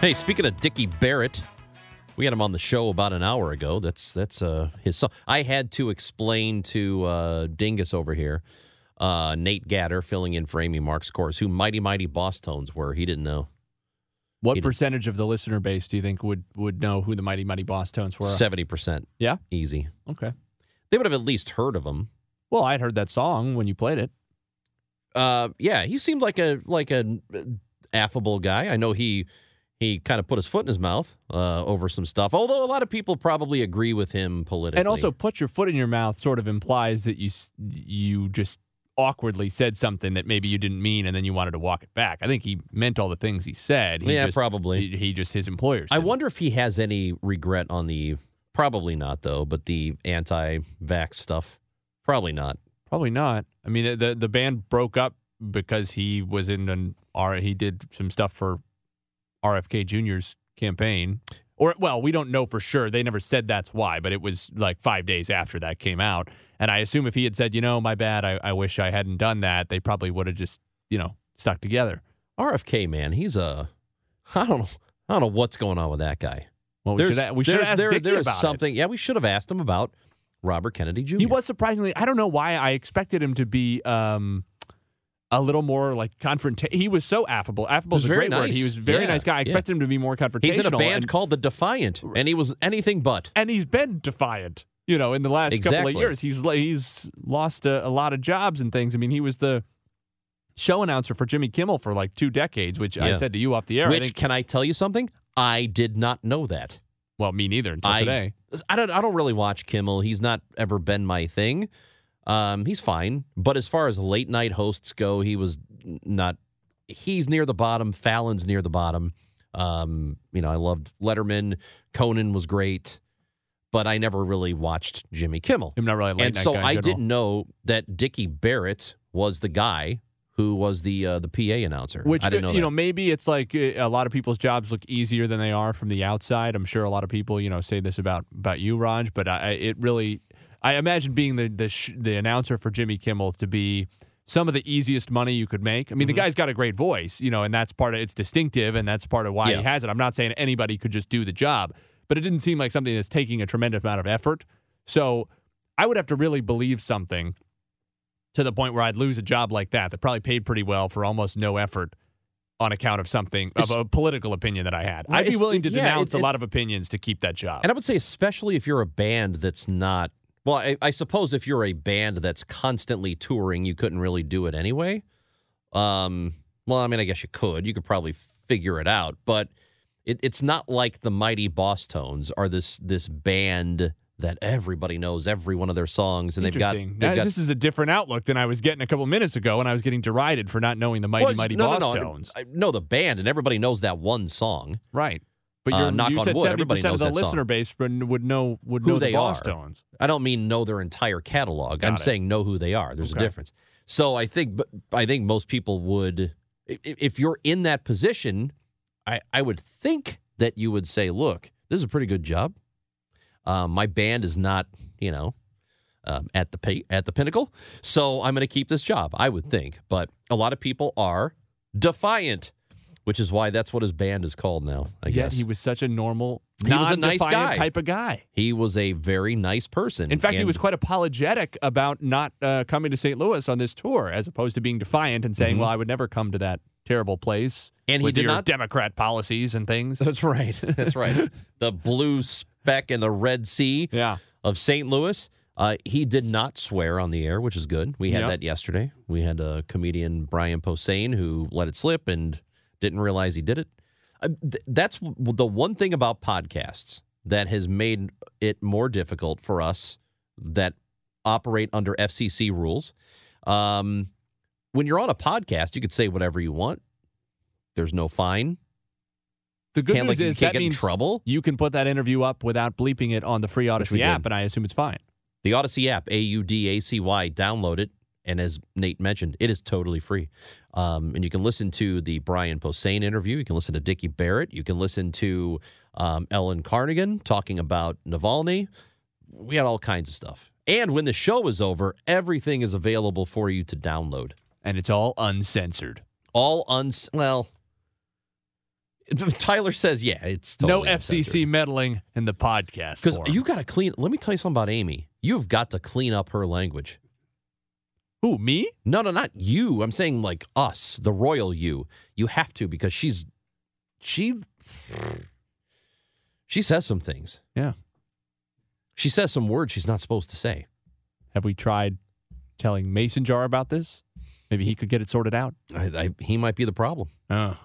Hey, speaking of Dicky Barrett, we had him on the show about an hour ago. That's that's uh, his song. I had to explain to uh, Dingus over here, uh, Nate Gatter, filling in for Amy Marks, course, who Mighty Mighty Bosstones were. He didn't know. What He did- percentage of the listener base do you think would would know who the Mighty Mighty Bosstones were? Seventy percent, Yeah. easy. Okay. They would have at least heard of him. Well, I'd heard that song when you played it. Uh, yeah, he seemed like a like a affable guy. I know he he kind of put his foot in his mouth uh, over some stuff. Although a lot of people probably agree with him politically. And also, put your foot in your mouth sort of implies that you you just awkwardly said something that maybe you didn't mean, and then you wanted to walk it back. I think he meant all the things he said. He Yeah, just, probably. He, he just his employers. I didn't. wonder if he has any regret on the probably not though, but the anti-vax stuff. Probably not. Probably not. I mean, the the, the band broke up because he was in an R. He did some stuff for RFK Jr.'s campaign. Or well, we don't know for sure. They never said that's why, but it was like five days after that came out. And I assume if he had said, you know, my bad, I, I wish I hadn't done that, they probably would have just, you know, stuck together. RFK man, he's a I don't know. I don't know what's going on with that guy. Well, we There's- should we should have asked there- there's about it. something. Yeah, we should have asked him about Robert Kennedy Jr. He was surprisingly. I don't know why I expected him to be um, a little more like confront. He was so affable. Affable is a great word. He was a very Yeah, nice guy. I yeah. expected him to be more confrontational. He's in a band and, called The Defiant, and he was anything but. and he's been defiant. You know, in the last couple of years, he's he's lost a, a lot of jobs and things. I mean, he was the show announcer for Jimmy Kimmel for like two decades, which I said to you off the air. I Which think, can I tell you something? I did not know that. well, me neither until I, today. I don't. I don't really watch Kimmel. He's not ever been my thing. Um, he's fine, but as far as late night hosts go, he was not. He's near the bottom. Fallon's near the bottom. Um, you know, I loved Letterman. Conan was great, but I never really watched Jimmy Kimmel. I'm not really late and so I general. didn't know that Dicky Barrett was the guy who was the uh, the PA announcer. Which I didn't know you that. know, maybe it's like uh, a lot of people's jobs look easier than they are from the outside. I'm sure a lot of people, you know, say this about about you, Raj, but I- it really, I imagine being the the sh- the announcer for Jimmy Kimmel to be some of the easiest money you could make. I mean, Mm-hmm. the guy's got a great voice, you know, and that's part of it's distinctive, and that's part of why Yeah. he has it. I'm not saying anybody could just do the job, but it didn't seem like something that's taking a tremendous amount of effort. So I would have to really believe something to the point where I'd lose a job like that that probably paid pretty well for almost no effort on account of something of a political opinion that I had. I'd be willing to yeah, denounce it's- a lot of opinions to keep that job. And I would say, especially if you're a band that's not, well, I, I suppose if you're a band that's constantly touring, you couldn't really do it anyway. Um, well, I mean, I guess you could. You could probably figure it out, but it, it's not like the Mighty Bosstones are this this band that everybody knows every one of their songs, and they've got, Interesting. they've got this is a different outlook than I was getting a couple minutes ago when I was getting derided for not knowing the Mighty Well, Mighty no, Boss no, no, Tones. I know the band, and everybody knows that one song. right. But Uh, knock you on said wood, everybody percent of the that song. listener base would know would Who know they the are. I don't mean know their entire catalog. Got I'm it. saying know who they are. There's Okay. a difference. So I think, but I think most people would, if you're in that position, I, I would think that you would say, look, this is a pretty good job. Um, my band is not, you know, um, at the pay, at the pinnacle, so I'm going to keep this job. I would think, but a lot of people are defiant, which is why that's what his band is called now. I Yet guess he was such a normal, He was a nice guy. type of guy. he was a very nice person. In fact, he was quite apologetic about not uh, coming to St. Louis on this tour, as opposed to being defiant and saying, Mhm. "Well, I would never come to that terrible place." And he with did not- Democrat policies and things. That's right. That's right. the blue speck in the Red Sea Yeah, of St. Louis. Uh, he did not swear on the air, which is good. We had Yep. that yesterday. We had a comedian, Brian Posehn, who let it slip and didn't realize he did it. Uh, th- that's w- the one thing about podcasts that has made it more difficult for us that operate under FCC rules. Um, when you're on a podcast, you could say whatever you want. There's no fine. The good Can't, news like, is that means trouble? you can put that interview up without bleeping it on the free Audacy app, did. and I assume it's fine. The Audacy app, A U D A C Y, download it. And as Nate mentioned, it is totally free. Um, and you can listen to the Brian Posehn interview. You can listen to Dicky Barrett. You can listen to um, Ellen Carnigan talking about Navalny. We had all kinds of stuff. And when the show is over, everything is available for you to download. And it's all uncensored. All uns well. Tyler says, yeah, it's no totally FCC meddling in the podcast. because you got to clean. Let me tell you something about Amy. You've got to clean up her language. Who me? No, no, not you. I'm saying like us, the royal you. You have to because she's she she says some things. Yeah. She says some words she's not supposed to say. Have we tried telling Mason Jar about this? Maybe he could get it sorted out. I, I, he might be the problem. Oh.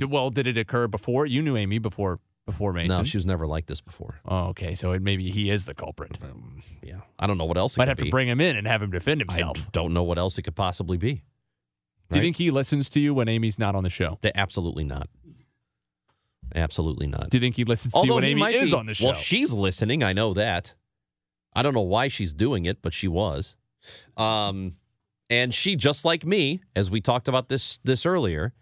Well, did it occur before? You knew Amy before before Mason. No, she was never like this before. oh, okay. So it, maybe he is the culprit. Um, yeah, I don't know what else. Might have to bring him in and have him defend himself. I don't know what else it could possibly be. Do you think he listens to you when Amy's not on the show? They- absolutely not. Absolutely not. Do you think he listens to you when Amy is be- on the show? Well, she's listening. I know that. I don't know why she's doing it, but she was. Um, and she, just like me, as we talked about this this earlier,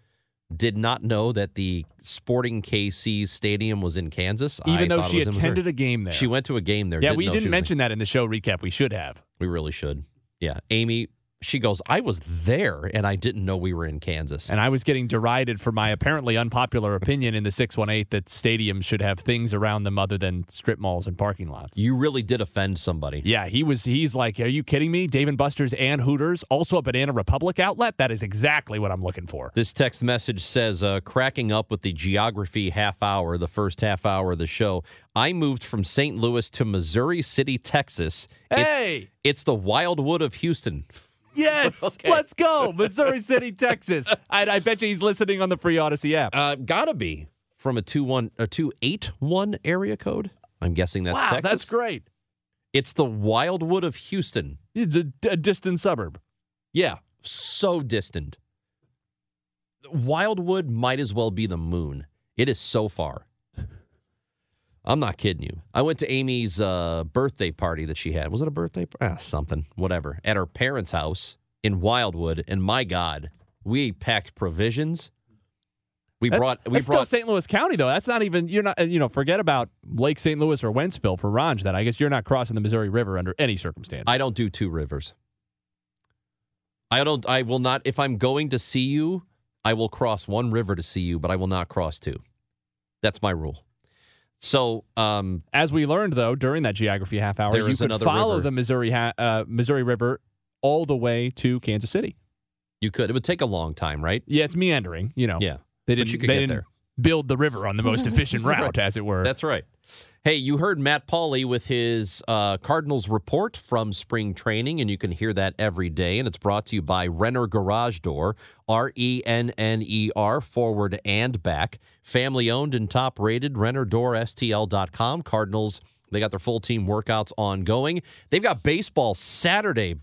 did not know that the Sporting KC stadium was in Kansas. Even I though she was in Missouri. attended a game there. She went to a game there. yeah, we know she didn't mention that in the show recap. We should have. we really should. Yeah, Amy. She goes. I was there, and I didn't know we were in Kansas. And I was getting derided for my apparently unpopular opinion in the 618 that stadiums should have things around them other than strip malls and parking lots. you really did offend somebody. Yeah, he was. He's like, "Are you kidding me?" Dave and Buster's and Hooters, also a Banana Republic outlet. That is exactly what I'm looking for. This text message says, uh, cracking up with the geography half hour, the first half hour of the show. I moved from St. Louis to Missouri City, Texas. It's, Hey, it's the Wildwood of Houston. Yes, Okay. let's go, Missouri City, Texas. I, I bet you he's listening on the free Audacy app. Uh, gotta be from a two one a two eight one area code. I'm guessing that's wow, Texas. that's great. It's the Wildwood of Houston. It's a, a distant suburb. Yeah, so distant. Wildwood might as well be the moon. It is so far. I'm not kidding you. I went to Amy's uh, birthday party that she had. Was it a birthday? Ah, something, whatever. At her parents' house in Wildwood, and my God, we packed provisions. We That's- brought. We that's brought. still St. Louis County, though. That's not even. You're not. uh, You know, forget about Lake St. Louis or Wentzville for Ranj. Then I guess you're not crossing the Missouri River under any circumstance. I don't do two rivers. I don't. I will not. If I'm going to see you, I will cross one river to see you, but I will not cross two. That's my rule. So, um, As we learned, though, during that geography half hour, you could follow river. the Missouri ha- uh, Missouri River all the way to Kansas City. you could. It would take a long time, right? Yeah, it's meandering. You know, Yeah, they didn't. you could they get didn't there. build the river on the most efficient Right. route, as it were. that's right. Hey, you heard Matt Pauley with his uh, Cardinals report from spring training, and you can hear that every day. And it's brought to you by Renner Garage Door, R E N N E R, forward and back. Family owned and top rated, RennerDoorSTL.com. Cardinals, they got their full team workouts ongoing. They've got baseball Saturday.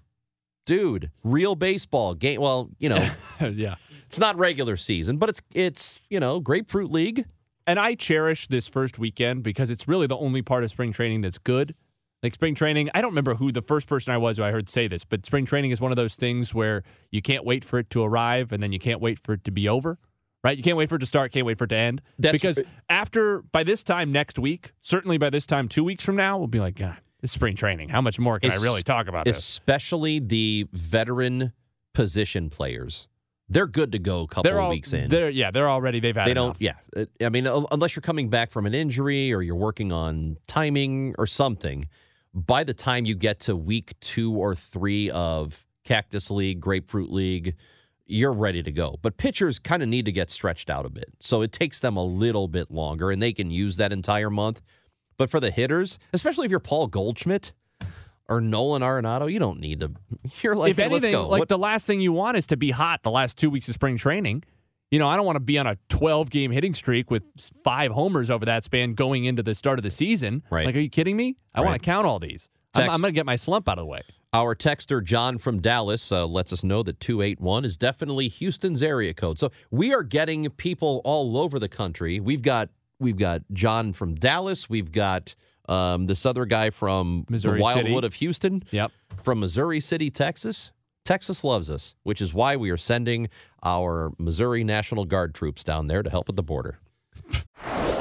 Dude, real baseball game. Well, you know, yeah. it's not regular season, but it's it's you know grapefruit league. And I cherish this first weekend because it's really the only part of spring training that's good. Like spring training, I don't remember who the first person I was who I heard say this, but spring training is one of those things where you can't wait for it to arrive and then you can't wait for it to be over. Right? You can't wait for it to start, can't wait for it to end. That's- because after by this time next week, certainly by this time two weeks from now, we'll be like, God, it's spring training. How much more can I really talk about this? especially the veteran position players. They're good to go a couple They're of all weeks in. They're yeah, they're already they've had They enough. don't, yeah. Uh, I mean, unless you're coming back from an injury or you're working on timing or something, by the time you get to week two or three of Cactus League, Grapefruit League, you're ready to go. But pitchers kind of need to get stretched out a bit. So it takes them a little bit longer, and they can use that entire month. But for the hitters, especially if you're Paul Goldschmidt or Nolan Arenado, you don't need to. You're like, if hey, anything, like What- the last thing you want is to be hot the last two weeks of spring training. You know, I don't want to be on a 12 game hitting streak with five homers over that span going into the start of the season. Right. Like, are you kidding me? I want to count all these. I'm, I'm going to get my slump out of the way. Our texter, John from Dallas, uh, lets us know that 281 is definitely Houston's area code. So we are getting people all over the country. We've got we've got John from Dallas. We've got um, this other guy from Missouri the Wildwood City. of Houston. Yep. From Missouri City, Texas. Texas loves us, which is why we are sending our Missouri National Guard troops down there to help at the border.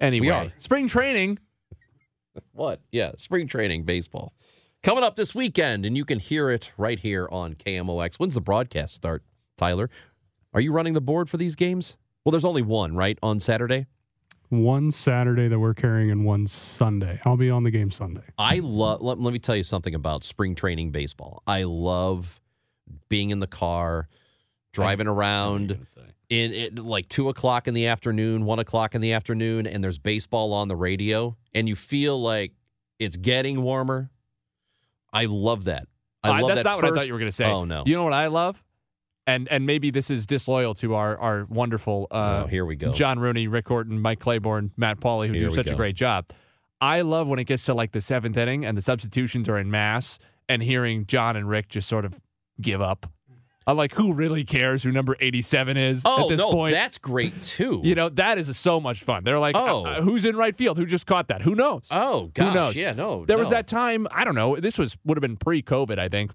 Anyway, are. spring training. What? Yeah, spring training baseball. Coming up this weekend, and you can hear it right here on KMOX. When's the broadcast start, Tyler? Are you running the board for these games? Well, there's only one, right, on Saturday? One Saturday that we're carrying and one Sunday. I'll be on the game Sunday. I love, let, let me tell you something about spring training baseball. I love being in the car, driving around in it like two o'clock in the afternoon, one o'clock in the afternoon, and there's baseball on the radio, and you feel like it's getting warmer. I love that. I Uh, love that's that not what I thought you were going to say. Oh no! You know what I love? And and maybe this is disloyal to our our wonderful uh, oh, here we go. John Rooney, Rick Horton, Mike Claiborne, Matt Pauley, who Here do such a great job. I love when it gets to like the seventh inning and the substitutions are in mass and hearing John and Rick just sort of give up. I'm like, who really cares who number 87 is oh at this no, point? that's great too. you know, that is so much fun. They're like, Oh. uh, who's in right field? Who just caught that? Who knows? oh gosh, Who knows? yeah, no. There was that time, I don't know, this was would have been pre-COVID, I think.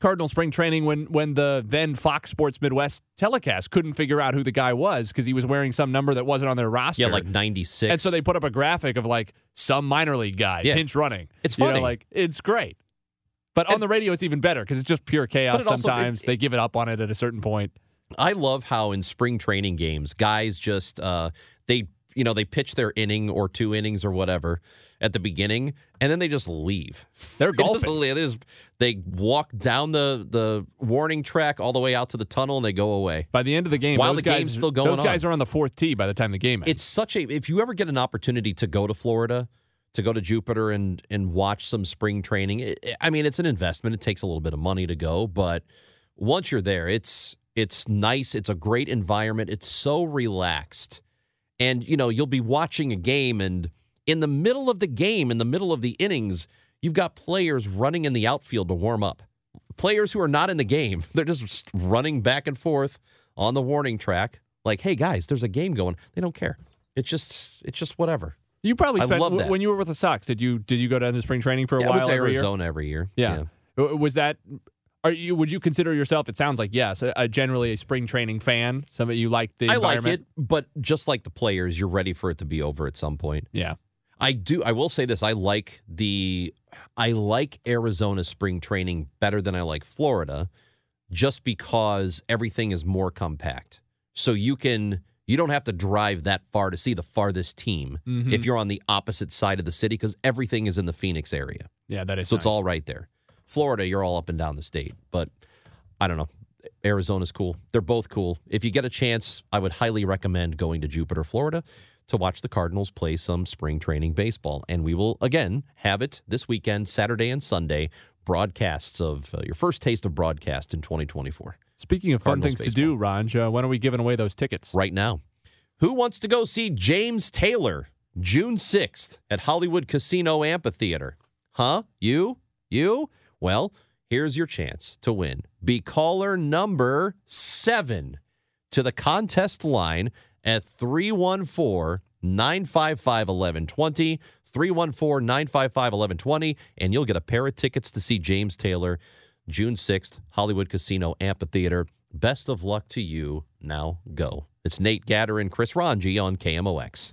Cardinal spring training when when the then Fox Sports Midwest telecast couldn't figure out who the guy was because he was wearing some number that wasn't on their roster. yeah, like ninety six. and so they put up a graphic of like some minor league guy Yeah. pinch running. It's You know, funny. like it's great. But on the radio, it's even better because it's just pure chaos. Also- Sometimes it- they give it up on it at a certain point. I love how in spring training games, guys just uh, they you know they pitch their inning or two innings or whatever at the beginning, and then they just leave. They're golfing. They, just, they walk down the the warning track all the way out to the tunnel, and they go away. By the end of the game, While those the guys, game's still going those guys on. are on the fourth tee by the time the game ends. It's such a if you ever get an opportunity to go to Florida, to go to Jupiter and and watch some spring training. I mean, it's an investment. It takes a little bit of money to go, but once you're there, it's it's nice. It's a great environment. It's so relaxed, and you know you'll be watching a game, and in the middle of the game, in the middle of the innings, you've got players running in the outfield to warm up. Players who are not in the game, they're just running back and forth on the warning track. Like, hey guys, there's a game going. They don't care. It's just, it's just whatever. You probably I love that. when you were with the Sox. Did you did you go down to spring training for a Yeah, I went to every year? Arizona every year. Yeah. W- Was that? Are you? Would you consider yourself? It sounds like yes, a, a generally a spring training fan. Some of you like the I like it, but just like the players, you're ready for it to be over at some point. Yeah, I do. I will say this: I like the, I like Arizona spring training better than I like Florida, just because everything is more compact. So you can, you don't have to drive that far to see the farthest team Mhm. if you're on the opposite side of the city because everything is in the Phoenix area. yeah, that is. So it's all right there. Florida, you're all up and down the state, but I don't know. Arizona's cool. They're both cool. If you get a chance, I would highly recommend going to Jupiter, Florida to watch the Cardinals play some spring training baseball. And we will, again, have it this weekend, Saturday and Sunday, broadcasts of uh, your first taste of broadcast in 2024 Speaking of fun Cardinals things to do, uh, when are we giving away those tickets? right now. Who wants to go see James Taylor June 6th at Hollywood Casino Amphitheater? Huh? You? You? Well, here's your chance to win. Be caller number seven to the contest line at 314 955 1120. 314 955 1120, and you'll get a pair of tickets to see James Taylor June 6th, Hollywood Casino Amphitheater. Best of luck to you. Now go. It's Nate Gatter and Chris Rongey on KMOX.